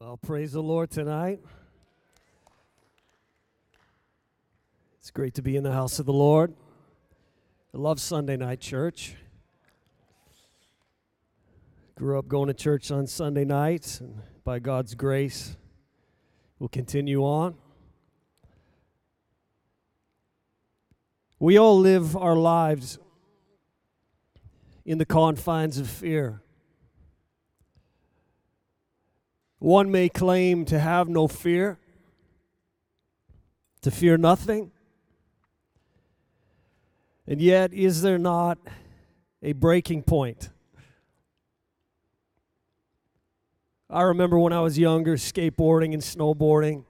Well, praise the Lord tonight. It's great to be in the house of the Lord. I love Sunday night church. Grew up going to church on Sunday nights, and by God's grace, we'll continue on. We all live our lives in the confines of fear. One may claim to have no fear, to fear nothing. And yet, is there not a breaking point? I remember when I was younger, skateboarding and snowboarding,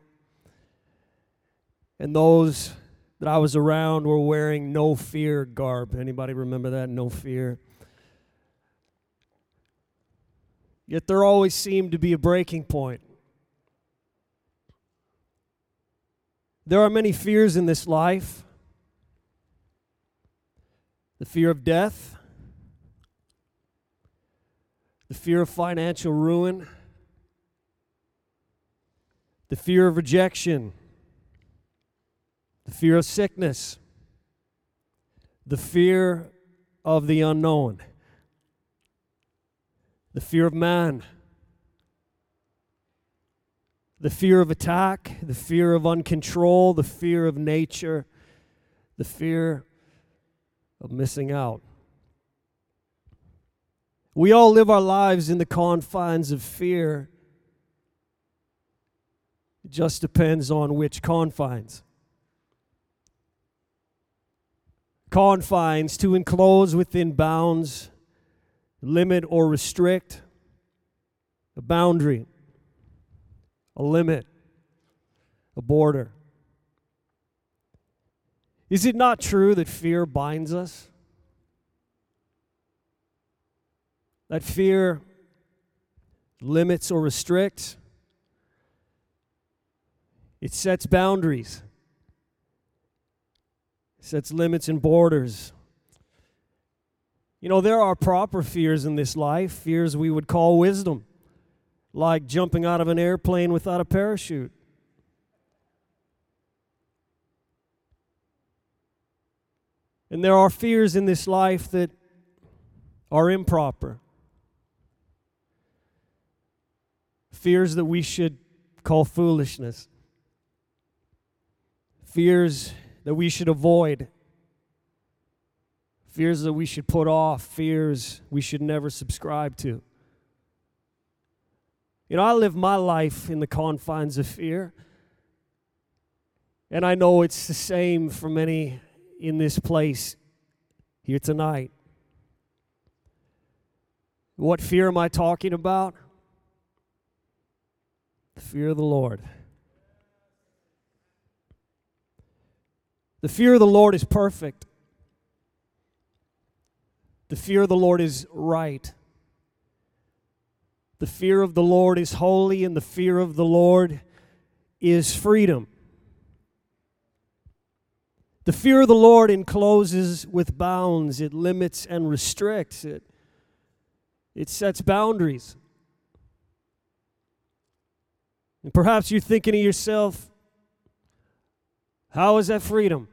and those that I was around were wearing no fear garb. Anybody remember that? No fear. Yet there always seemed to be a breaking point. There are many fears in this life. The fear of death, the fear of financial ruin, the fear of rejection, the fear of sickness, the fear of the unknown the fear of man, the fear of attack, the fear of uncontrol, the fear of nature, the fear of missing out. We all live our lives in the confines of fear. It just depends on which confines. Confines to enclose within bounds limit or restrict, a boundary, a limit, a border. Is it not true that fear binds us? That fear limits or restricts? It sets boundaries, sets limits and borders. You know, there are proper fears in this life, fears we would call wisdom, like jumping out of an airplane without a parachute. And there are fears in this life that are improper. Fears that we should call foolishness. Fears that we should avoid fears that we should put off, fears we should never subscribe to. You know, I live my life in the confines of fear. And I know it's the same for many in this place here tonight. What fear am I talking about? The fear of the Lord. The fear of the Lord is perfect. The fear of the Lord is right. The fear of the Lord is holy, and the fear of the Lord is freedom. The fear of the Lord encloses with bounds, it limits and restricts, it, it sets boundaries. And perhaps you're thinking to yourself, how is that freedom?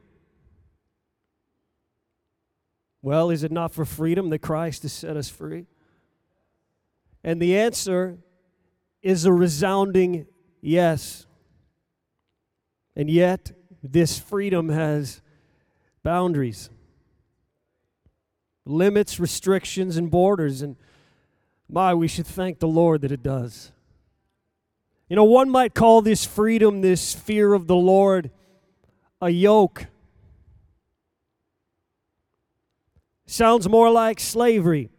Well, is it not for freedom that Christ has set us free? And the answer is a resounding yes. And yet, this freedom has boundaries, limits, restrictions, and borders. And my, we should thank the Lord that it does. You know, one might call this freedom, this fear of the Lord, a yoke. Sounds more like slavery.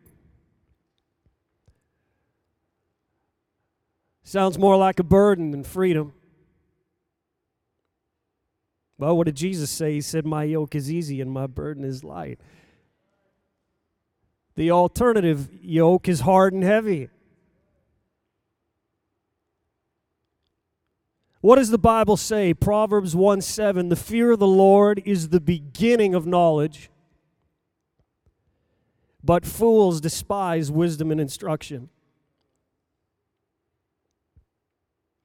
Sounds more like a burden than freedom. Well, what did Jesus say? He said, My yoke is easy and my burden is light. The alternative yoke is hard and heavy. What does the Bible say? Proverbs 1 7 The fear of the Lord is the beginning of knowledge, but fools despise wisdom and instruction.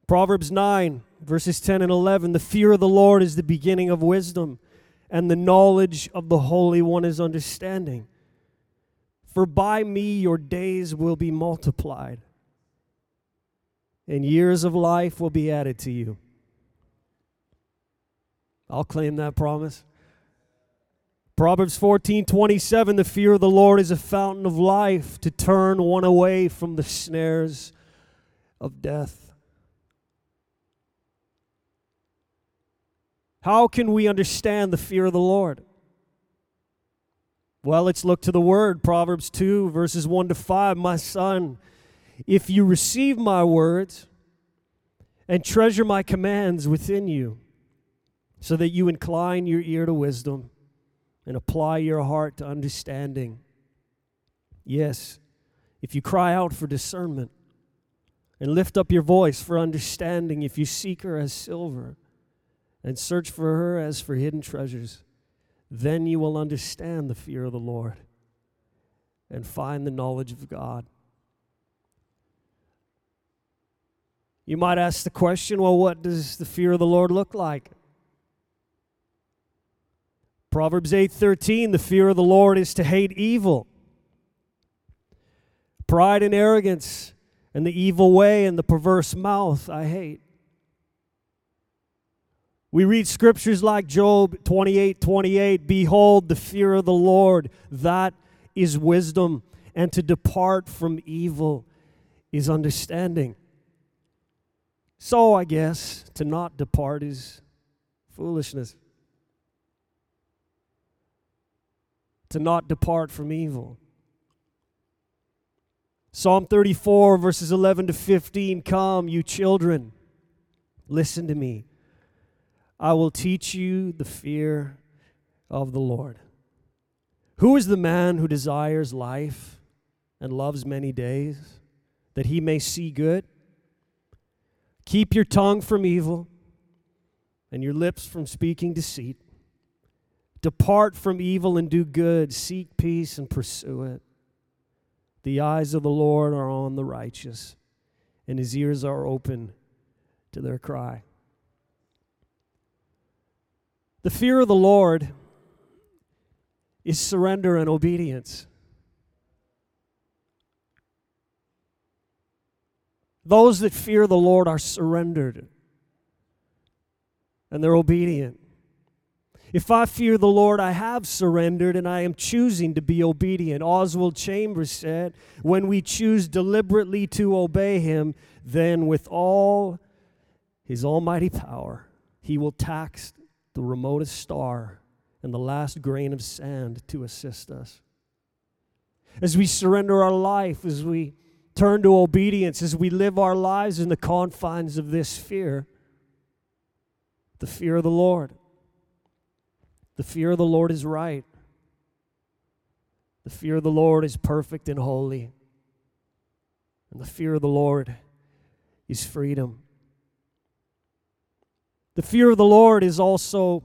Proverbs 9, verses 10 and 11 The fear of the Lord is the beginning of wisdom, and the knowledge of the Holy One is understanding. For by me your days will be multiplied, and years of life will be added to you. I'll claim that promise. Proverbs 14 27 The fear of the Lord is a fountain of life to turn one away from the snares of death. How can we understand the fear of the Lord? Well, let's look to the word. Proverbs 2, verses 1 to 5. My son, if you receive my words and treasure my commands within you, so that you incline your ear to wisdom and apply your heart to understanding. Yes, if you cry out for discernment and lift up your voice for understanding, if you seek her as silver and search for her as for hidden treasures, then you will understand the fear of the Lord and find the knowledge of God. You might ask the question well, what does the fear of the Lord look like? Proverbs 8:13 the fear of the Lord is to hate evil. Pride and arrogance and the evil way and the perverse mouth I hate. We read scriptures like Job 28 28, Behold, the fear of the Lord, that is wisdom, and to depart from evil is understanding. So, I guess, to not depart is foolishness. To not depart from evil. Psalm 34, verses 11 to 15 Come, you children, listen to me. I will teach you the fear of the Lord. Who is the man who desires life and loves many days, that he may see good? Keep your tongue from evil and your lips from speaking deceit. Depart from evil and do good, seek peace and pursue it. The eyes of the Lord are on the righteous, and his ears are open to their cry. The fear of the Lord is surrender and obedience. Those that fear the Lord are surrendered and they're obedient. If I fear the Lord, I have surrendered and I am choosing to be obedient. Oswald Chambers said, When we choose deliberately to obey Him, then with all His almighty power, He will tax the remotest star and the last grain of sand to assist us. As we surrender our life, as we turn to obedience, as we live our lives in the confines of this fear, the fear of the Lord. The fear of the Lord is right. The fear of the Lord is perfect and holy. And the fear of the Lord is freedom. The fear of the Lord is also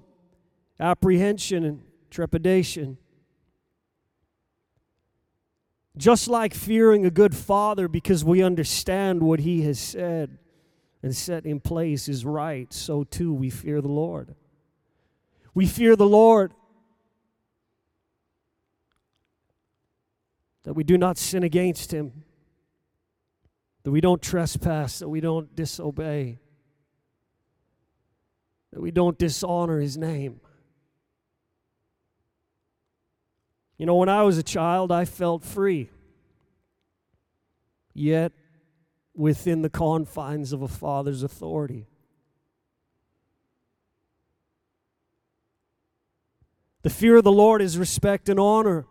apprehension and trepidation. Just like fearing a good father because we understand what he has said and set in place is right, so too we fear the Lord. We fear the Lord. That we do not sin against him, that we don't trespass, that we don't disobey. That we don't dishonor his name. You know, when I was a child, I felt free, yet within the confines of a father's authority. The fear of the Lord is respect and honor.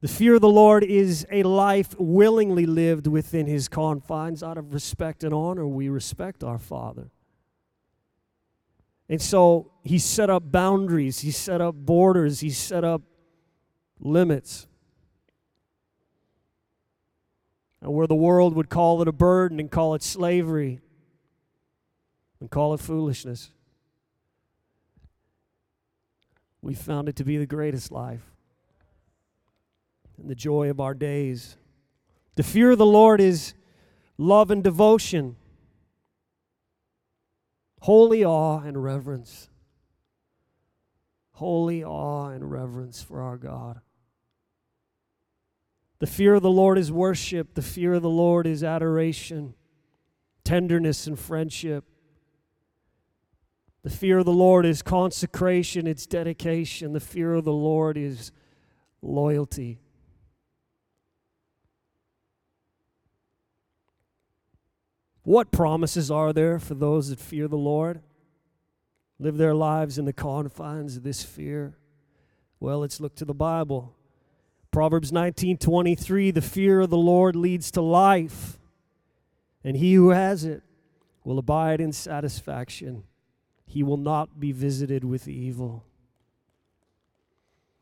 The fear of the Lord is a life willingly lived within his confines. Out of respect and honor, we respect our Father. And so he set up boundaries, he set up borders, he set up limits. And where the world would call it a burden and call it slavery and call it foolishness, we found it to be the greatest life and the joy of our days. The fear of the Lord is love and devotion. Holy awe and reverence. Holy awe and reverence for our God. The fear of the Lord is worship. The fear of the Lord is adoration, tenderness, and friendship. The fear of the Lord is consecration, it's dedication. The fear of the Lord is loyalty. What promises are there for those that fear the Lord? Live their lives in the confines of this fear? Well, let's look to the Bible. Proverbs 19:23 The fear of the Lord leads to life, and he who has it will abide in satisfaction. He will not be visited with evil.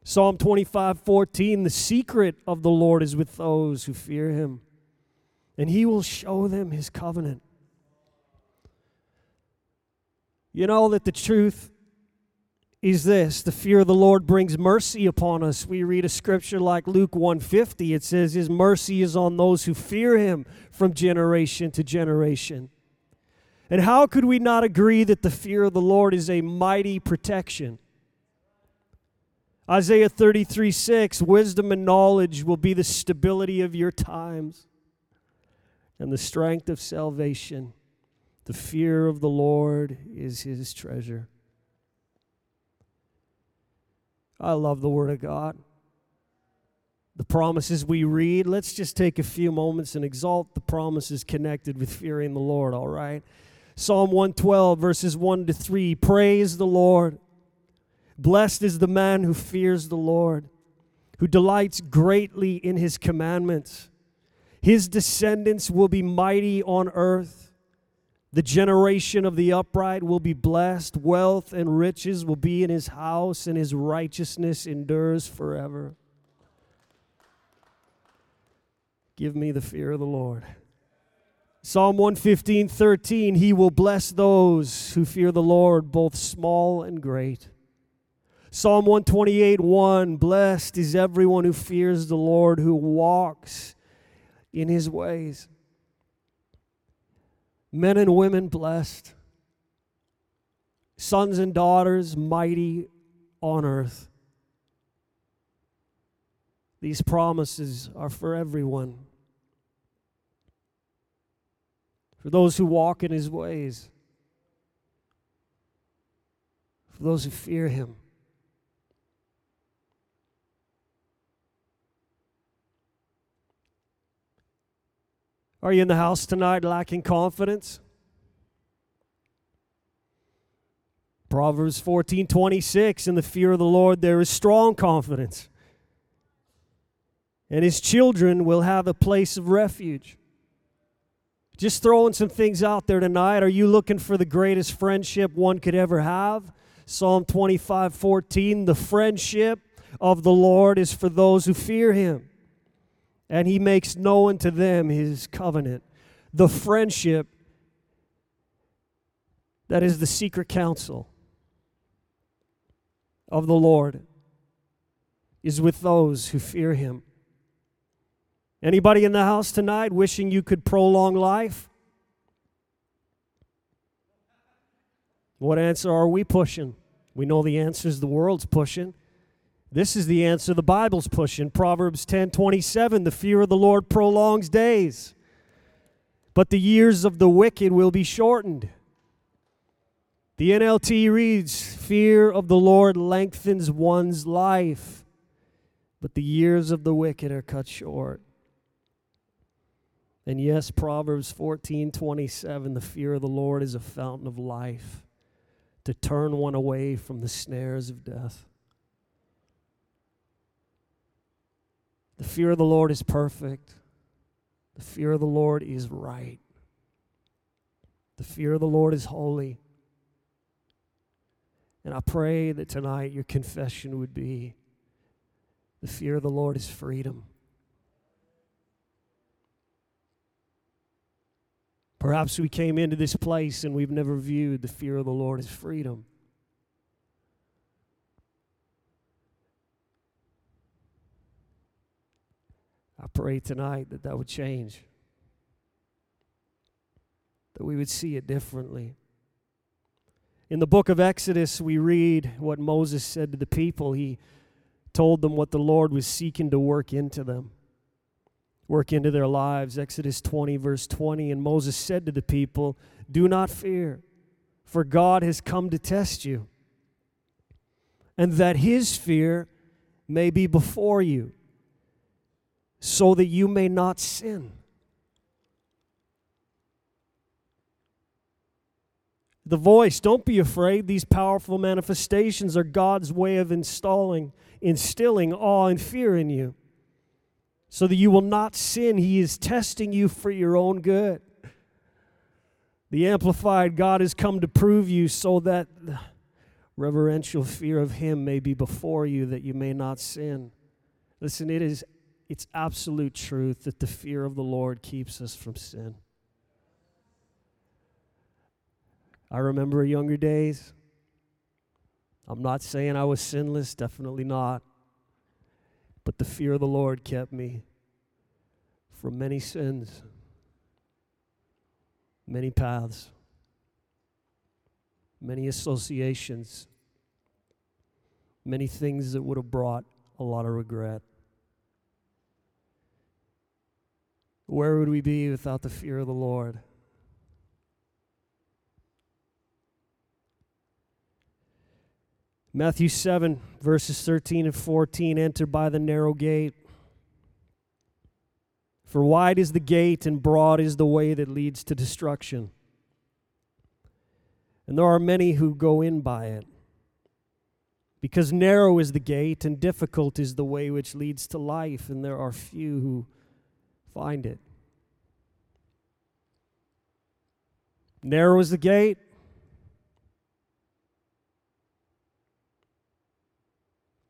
Psalm 25:14 The secret of the Lord is with those who fear him and he will show them his covenant. You know that the truth is this the fear of the Lord brings mercy upon us. We read a scripture like Luke 150 it says his mercy is on those who fear him from generation to generation. And how could we not agree that the fear of the Lord is a mighty protection? Isaiah 33 6 Wisdom and knowledge will be the stability of your times and the strength of salvation. The fear of the Lord is his treasure. I love the Word of God. The promises we read, let's just take a few moments and exalt the promises connected with fearing the Lord, all right? Psalm 112, verses 1 to 3 Praise the Lord. Blessed is the man who fears the Lord, who delights greatly in his commandments. His descendants will be mighty on earth. The generation of the upright will be blessed. Wealth and riches will be in his house, and his righteousness endures forever. Give me the fear of the Lord. Psalm 115, 13, he will bless those who fear the Lord, both small and great. Psalm 128, 1, blessed is everyone who fears the Lord, who walks in his ways. Men and women blessed, sons and daughters mighty on earth. These promises are for everyone. For those who walk in his ways, for those who fear him. Are you in the house tonight lacking confidence? Proverbs 14 26, in the fear of the Lord there is strong confidence, and his children will have a place of refuge. Just throwing some things out there tonight. Are you looking for the greatest friendship one could ever have? Psalm 25 14, the friendship of the Lord is for those who fear him and he makes known to them his covenant. The friendship that is the secret counsel of the Lord is with those who fear him. Anybody in the house tonight wishing you could prolong life? What answer are we pushing? We know the answers the world's pushing. This is the answer the Bible's pushing. Proverbs 10 27, the fear of the Lord prolongs days, but the years of the wicked will be shortened. The NLT reads, Fear of the Lord lengthens one's life, but the years of the wicked are cut short. And yes, Proverbs 14 27, the fear of the Lord is a fountain of life to turn one away from the snares of death. The fear of the Lord is perfect. The fear of the Lord is right. The fear of the Lord is holy. And I pray that tonight your confession would be the fear of the Lord is freedom. Perhaps we came into this place and we've never viewed the fear of the Lord as freedom. I pray tonight that that would change, that we would see it differently. In the book of Exodus, we read what Moses said to the people. He told them what the Lord was seeking to work into them, work into their lives. Exodus 20, verse 20. And Moses said to the people, Do not fear, for God has come to test you, and that his fear may be before you, so that you may not sin. The voice, don't be afraid. These powerful manifestations are God's way of installing, instilling awe and fear in you so that you will not sin. He is testing you for your own good. The Amplified God has come to prove you so that reverential fear of Him may be before you, that you may not sin. Listen, it is it's absolute truth that the fear of the Lord keeps us from sin. I remember younger days. I'm not saying I was sinless, definitely not. But the fear of the Lord kept me from many sins, many paths, many associations, many things that would have brought a lot of regret. Where would we be without the fear of the Lord? Matthew 7, verses 13 and 14 enter by the narrow gate. For wide is the gate and broad is the way that leads to destruction. And there are many who go in by it. Because narrow is the gate and difficult is the way which leads to life, and there are few who find it. Narrow is the gate,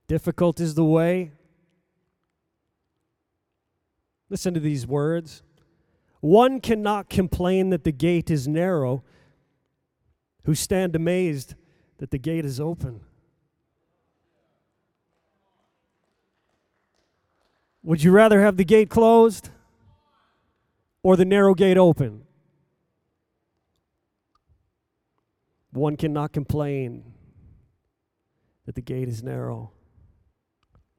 Difficult is the way. Listen to these words. One cannot complain that the gate is narrow, who stand amazed that the gate is open. Would you rather have the gate closed or the narrow gate open? One cannot complain that the gate is narrow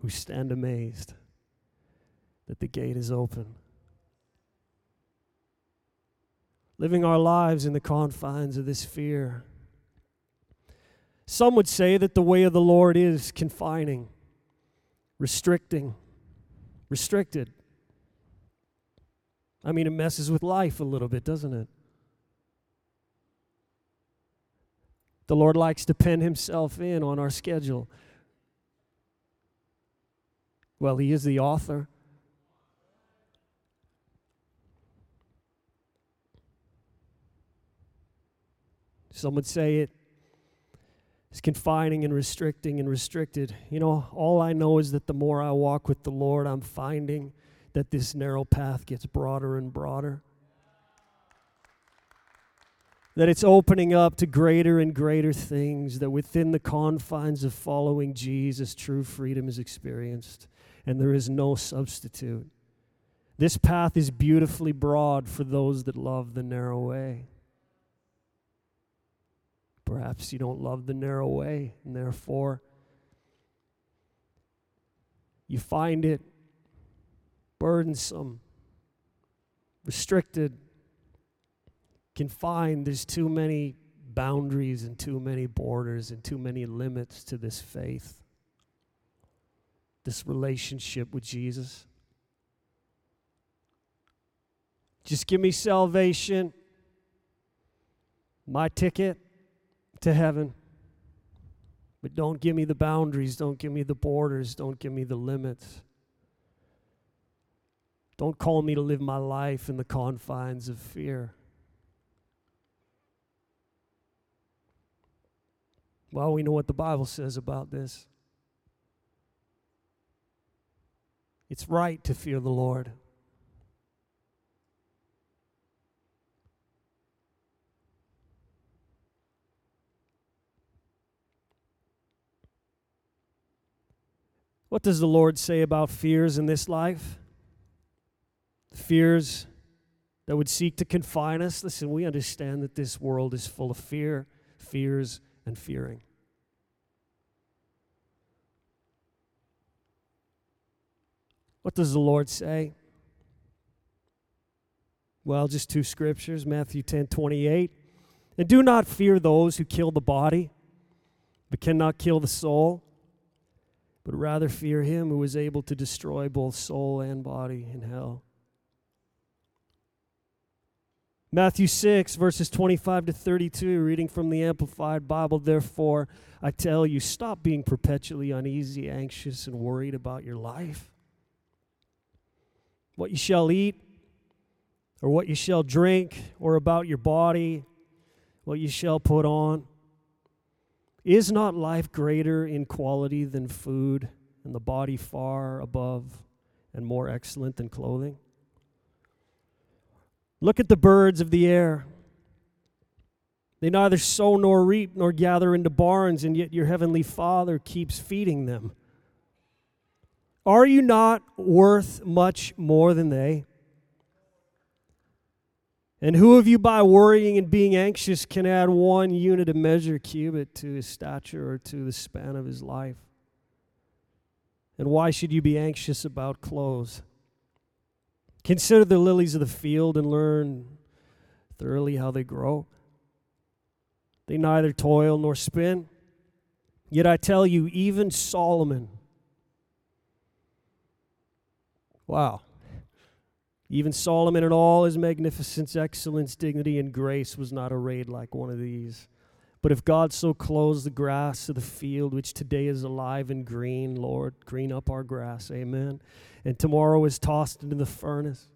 who stand amazed that the gate is open. Living our lives in the confines of this fear. Some would say that the way of the Lord is confining, restricting, restricted. I mean, it messes with life a little bit, doesn't it? The Lord likes to pen Himself in on our schedule. Well, he is the author. Some would say it is confining and restricting and restricted. You know, all I know is that the more I walk with the Lord, I'm finding that this narrow path gets broader and broader. That it's opening up to greater and greater things, that within the confines of following Jesus, true freedom is experienced and there is no substitute. This path is beautifully broad for those that love the narrow way. Perhaps you don't love the narrow way, and therefore you find it burdensome, restricted, confined. There's too many boundaries and too many borders and too many limits to this faith this relationship with Jesus. Just give me salvation, my ticket to heaven. But don't give me the boundaries, don't give me the borders, don't give me the limits. Don't call me to live my life in the confines of fear. Well, we know what the Bible says about this. It's right to fear the Lord. What does the Lord say about fears in this life? Fears that would seek to confine us. Listen, we understand that this world is full of fear, fears, and fearing. What does the Lord say? Well, just two scriptures Matthew 10 28. And do not fear those who kill the body, but cannot kill the soul, but rather fear him who is able to destroy both soul and body in hell. Matthew 6, verses 25 to 32, reading from the Amplified Bible. Therefore, I tell you, stop being perpetually uneasy, anxious, and worried about your life. What you shall eat, or what you shall drink, or about your body, what you shall put on. Is not life greater in quality than food, and the body far above and more excellent than clothing? Look at the birds of the air. They neither sow nor reap nor gather into barns, and yet your heavenly Father keeps feeding them. Are you not worth much more than they? And who of you, by worrying and being anxious, can add one unit of measure cubit to his stature or to the span of his life? And why should you be anxious about clothes? Consider the lilies of the field and learn thoroughly how they grow. They neither toil nor spin. Yet I tell you, even Solomon, wow, even Solomon in all his magnificence, excellence, dignity, and grace was not arrayed like one of these. But if God so clothes the grass of the field, which today is alive and green, Lord, green up our grass, amen, and tomorrow is tossed into the furnace,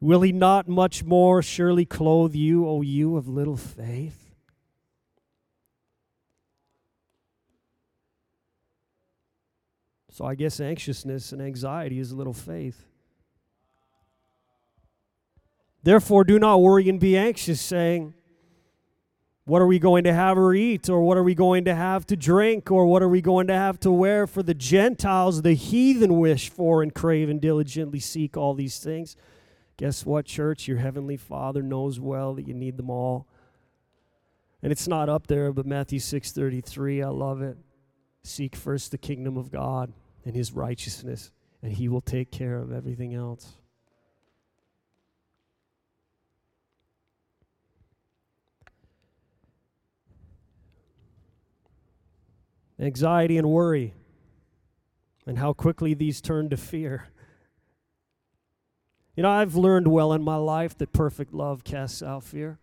will he not much more surely clothe you, O you of little faith? So I guess anxiousness and anxiety is a little faith. Therefore, do not worry and be anxious, saying, what are we going to have or eat? Or what are we going to have to drink? Or what are we going to have to wear? For the Gentiles, the heathen wish for and crave and diligently seek all these things. Guess what, church? Your heavenly Father knows well that you need them all. And it's not up there, but Matthew 6:33, I love it. Seek first the kingdom of God and his righteousness, and he will take care of everything else. anxiety and worry, and how quickly these turn to fear. You know, I've learned well in my life that perfect love casts out fear.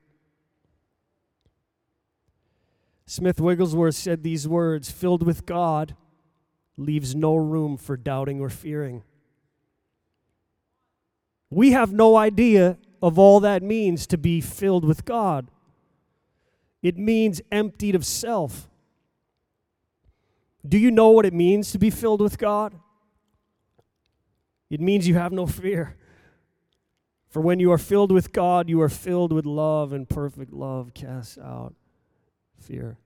Smith Wigglesworth said these words filled with God leaves no room for doubting or fearing. We have no idea of all that means to be filled with God. It means emptied of self. Do you know what it means to be filled with God? It means you have no fear. For when you are filled with God, you are filled with love, and perfect love casts out fear.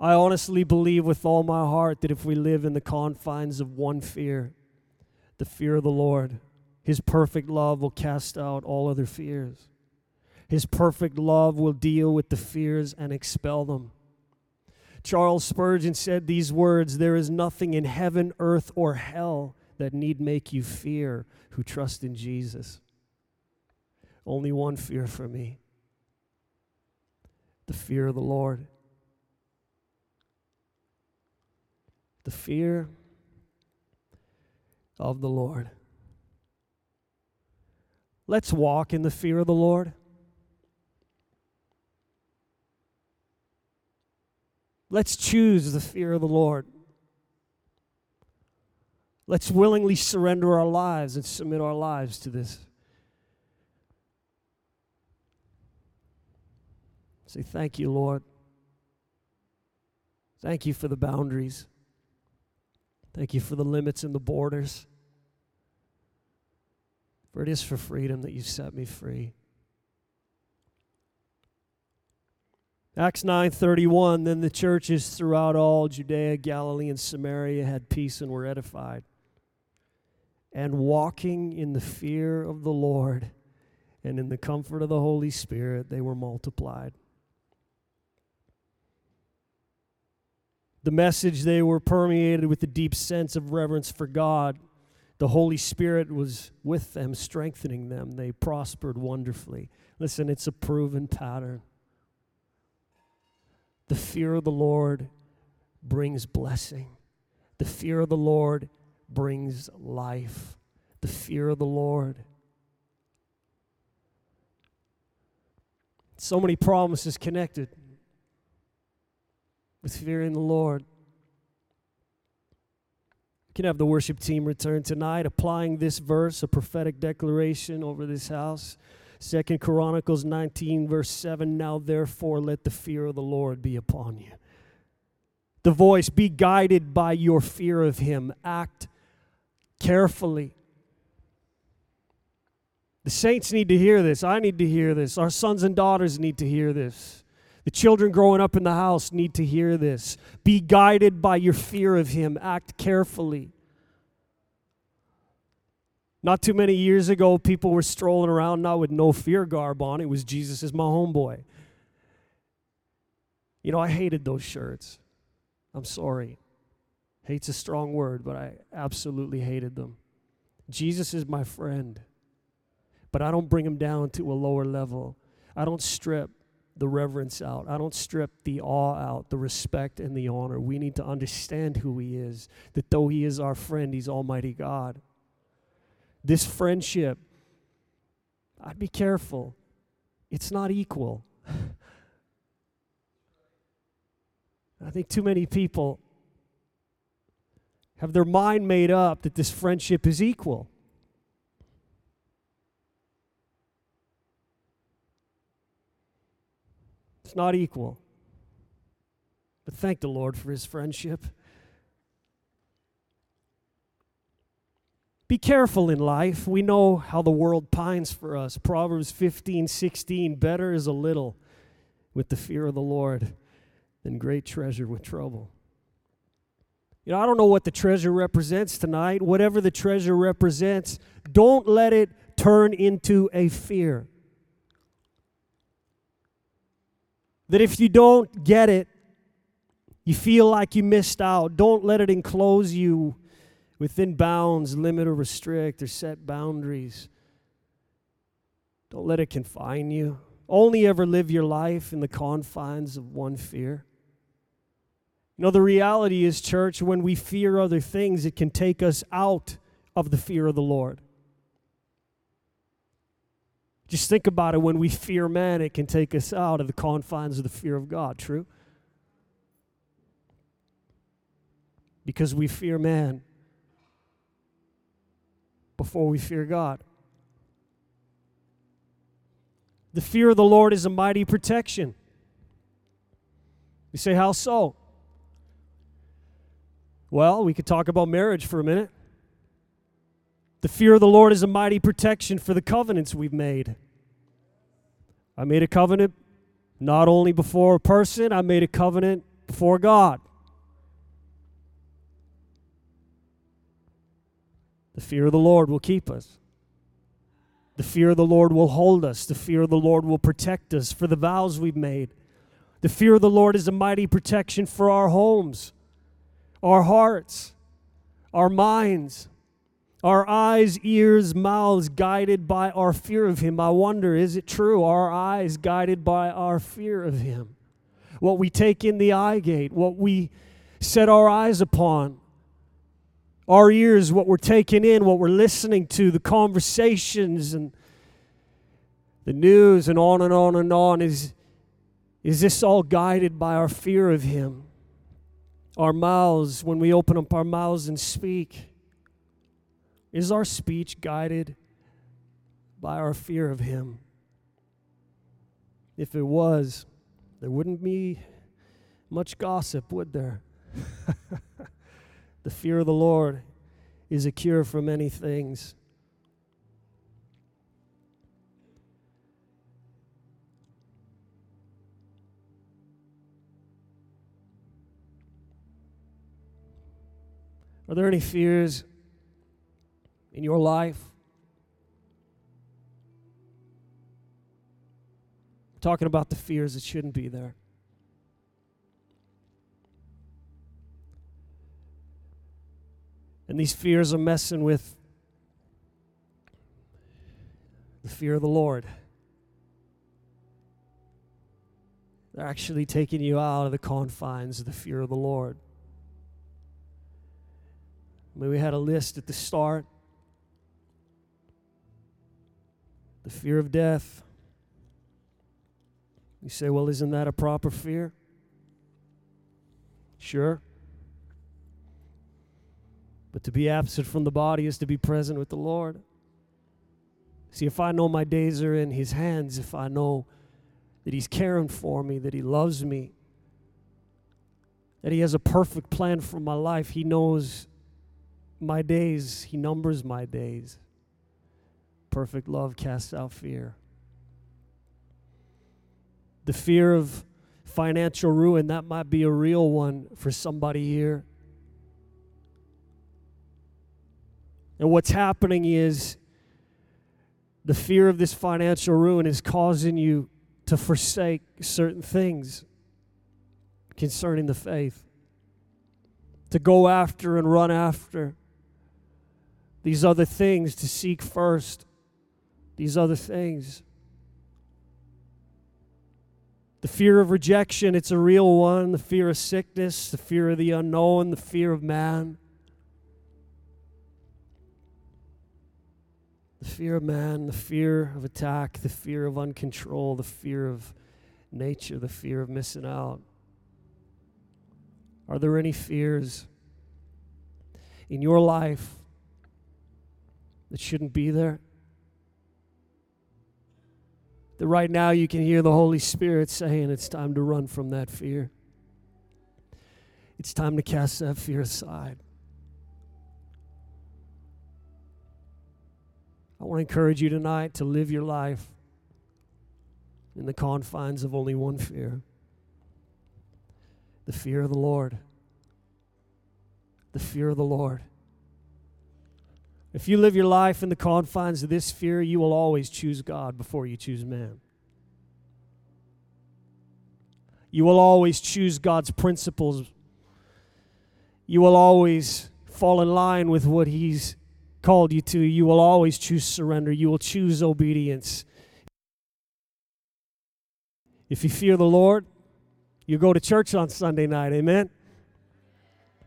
I honestly believe with all my heart that if we live in the confines of one fear, the fear of the Lord, His perfect love will cast out all other fears. His perfect love will deal with the fears and expel them. Charles Spurgeon said these words There is nothing in heaven, earth, or hell that need make you fear who trust in Jesus. Only one fear for me the fear of the Lord. The fear of the Lord. Let's walk in the fear of the Lord. Let's choose the fear of the Lord. Let's willingly surrender our lives and submit our lives to this. Say, Thank you, Lord. Thank you for the boundaries. Thank you for the limits and the borders. For it is for freedom that you set me free. Acts 9:31 then the churches throughout all Judea, Galilee and Samaria had peace and were edified. And walking in the fear of the Lord and in the comfort of the Holy Spirit they were multiplied. The message, they were permeated with a deep sense of reverence for God. The Holy Spirit was with them, strengthening them. They prospered wonderfully. Listen, it's a proven pattern. The fear of the Lord brings blessing. The fear of the Lord brings life. The fear of the Lord. So many promises connected with fearing the Lord. You can have the worship team return tonight, applying this verse, a prophetic declaration over this house. Second Chronicles 19, verse 7 Now therefore let the fear of the Lord be upon you. The voice, be guided by your fear of him. Act carefully. The saints need to hear this. I need to hear this. Our sons and daughters need to hear this. The children growing up in the house need to hear this. Be guided by your fear of Him. Act carefully. Not too many years ago, people were strolling around not with no fear garb on. It was Jesus is my homeboy. You know, I hated those shirts. I'm sorry. Hate's a strong word, but I absolutely hated them. Jesus is my friend, but I don't bring him down to a lower level. I don't strip the reverence out. I don't strip the awe out, the respect and the honor. We need to understand who He is, that though He is our friend, He's Almighty God. This friendship, I'd be careful. It's not equal. I think too many people have their mind made up that this friendship is equal. It's not equal. But thank the Lord for his friendship. Be careful in life. We know how the world pines for us. Proverbs 15, 16 better is a little with the fear of the Lord than great treasure with trouble. You know, I don't know what the treasure represents tonight. Whatever the treasure represents, don't let it turn into a fear. That if you don't get it, you feel like you missed out. Don't let it enclose you within bounds, limit or restrict, or set boundaries. Don't let it confine you. Only ever live your life in the confines of one fear. You know, the reality is, church, when we fear other things, it can take us out of the fear of the Lord. Just think about it when we fear man, it can take us out of the confines of the fear of God. True? Because we fear man before we fear God. The fear of the Lord is a mighty protection. You say, How so? Well, we could talk about marriage for a minute. The fear of the Lord is a mighty protection for the covenants we've made. I made a covenant not only before a person, I made a covenant before God. The fear of the Lord will keep us. The fear of the Lord will hold us. The fear of the Lord will protect us for the vows we've made. The fear of the Lord is a mighty protection for our homes, our hearts, our minds, our eyes, ears, mouths guided by our fear of Him. I wonder, is it true? Our eyes guided by our fear of Him. What we take in the eye gate, what we set our eyes upon, our ears, what we're taking in, what we're listening to, the conversations and the news, and on and on and on. Is, is this all guided by our fear of Him? Our mouths, when we open up our mouths and speak, is our speech guided by our fear of Him? If it was, there wouldn't be much gossip, would there? the fear of the Lord is a cure for many things. Are there any fears in your life? I'm talking about the fears that shouldn't be there. And these fears are messing with the fear of the Lord. They're actually taking you out of the confines of the fear of the Lord. I mean, we had a list at the start the fear of death. You say, well, isn't that a proper fear? Sure. But to be absent from the body is to be present with the Lord. See, if I know my days are in His hands, if I know that He's caring for me, that He loves me, that He has a perfect plan for my life, He knows my days, He numbers my days. Perfect love casts out fear. The fear of financial ruin, that might be a real one for somebody here. And what's happening is the fear of this financial ruin is causing you to forsake certain things concerning the faith, to go after and run after these other things, to seek first these other things. The fear of rejection, it's a real one. The fear of sickness, the fear of the unknown, the fear of man. The fear of man, the fear of attack, the fear of uncontrol, the fear of nature, the fear of missing out. Are there any fears in your life that shouldn't be there? That right now you can hear the Holy Spirit saying it's time to run from that fear. It's time to cast that fear aside. I want to encourage you tonight to live your life in the confines of only one fear the fear of the Lord. The fear of the Lord. If you live your life in the confines of this fear, you will always choose God before you choose man. You will always choose God's principles. You will always fall in line with what He's called you to. You will always choose surrender. You will choose obedience. If you fear the Lord, you go to church on Sunday night. Amen?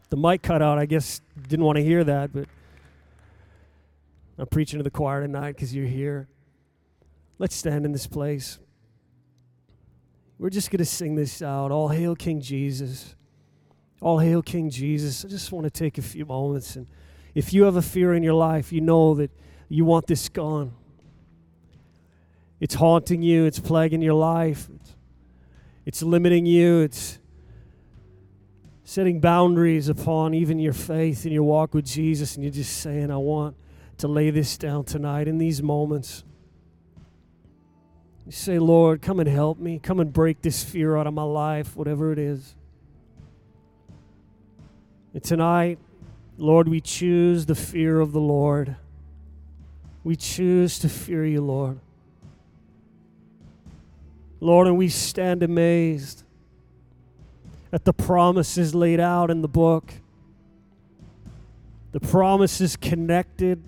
The mic cut out. I guess didn't want to hear that, but. I'm preaching to the choir tonight because you're here. Let's stand in this place. We're just going to sing this out. All hail King Jesus. All hail King Jesus. I just want to take a few moments. And if you have a fear in your life, you know that you want this gone. It's haunting you, it's plaguing your life, it's, it's limiting you, it's setting boundaries upon even your faith and your walk with Jesus. And you're just saying, I want to lay this down tonight in these moments. You say, Lord, come and help me. Come and break this fear out of my life, whatever it is. And tonight, Lord, we choose the fear of the Lord. We choose to fear you, Lord. Lord, and we stand amazed at the promises laid out in the book, the promises connected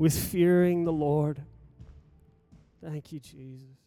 with fearing the Lord. Thank you, Jesus.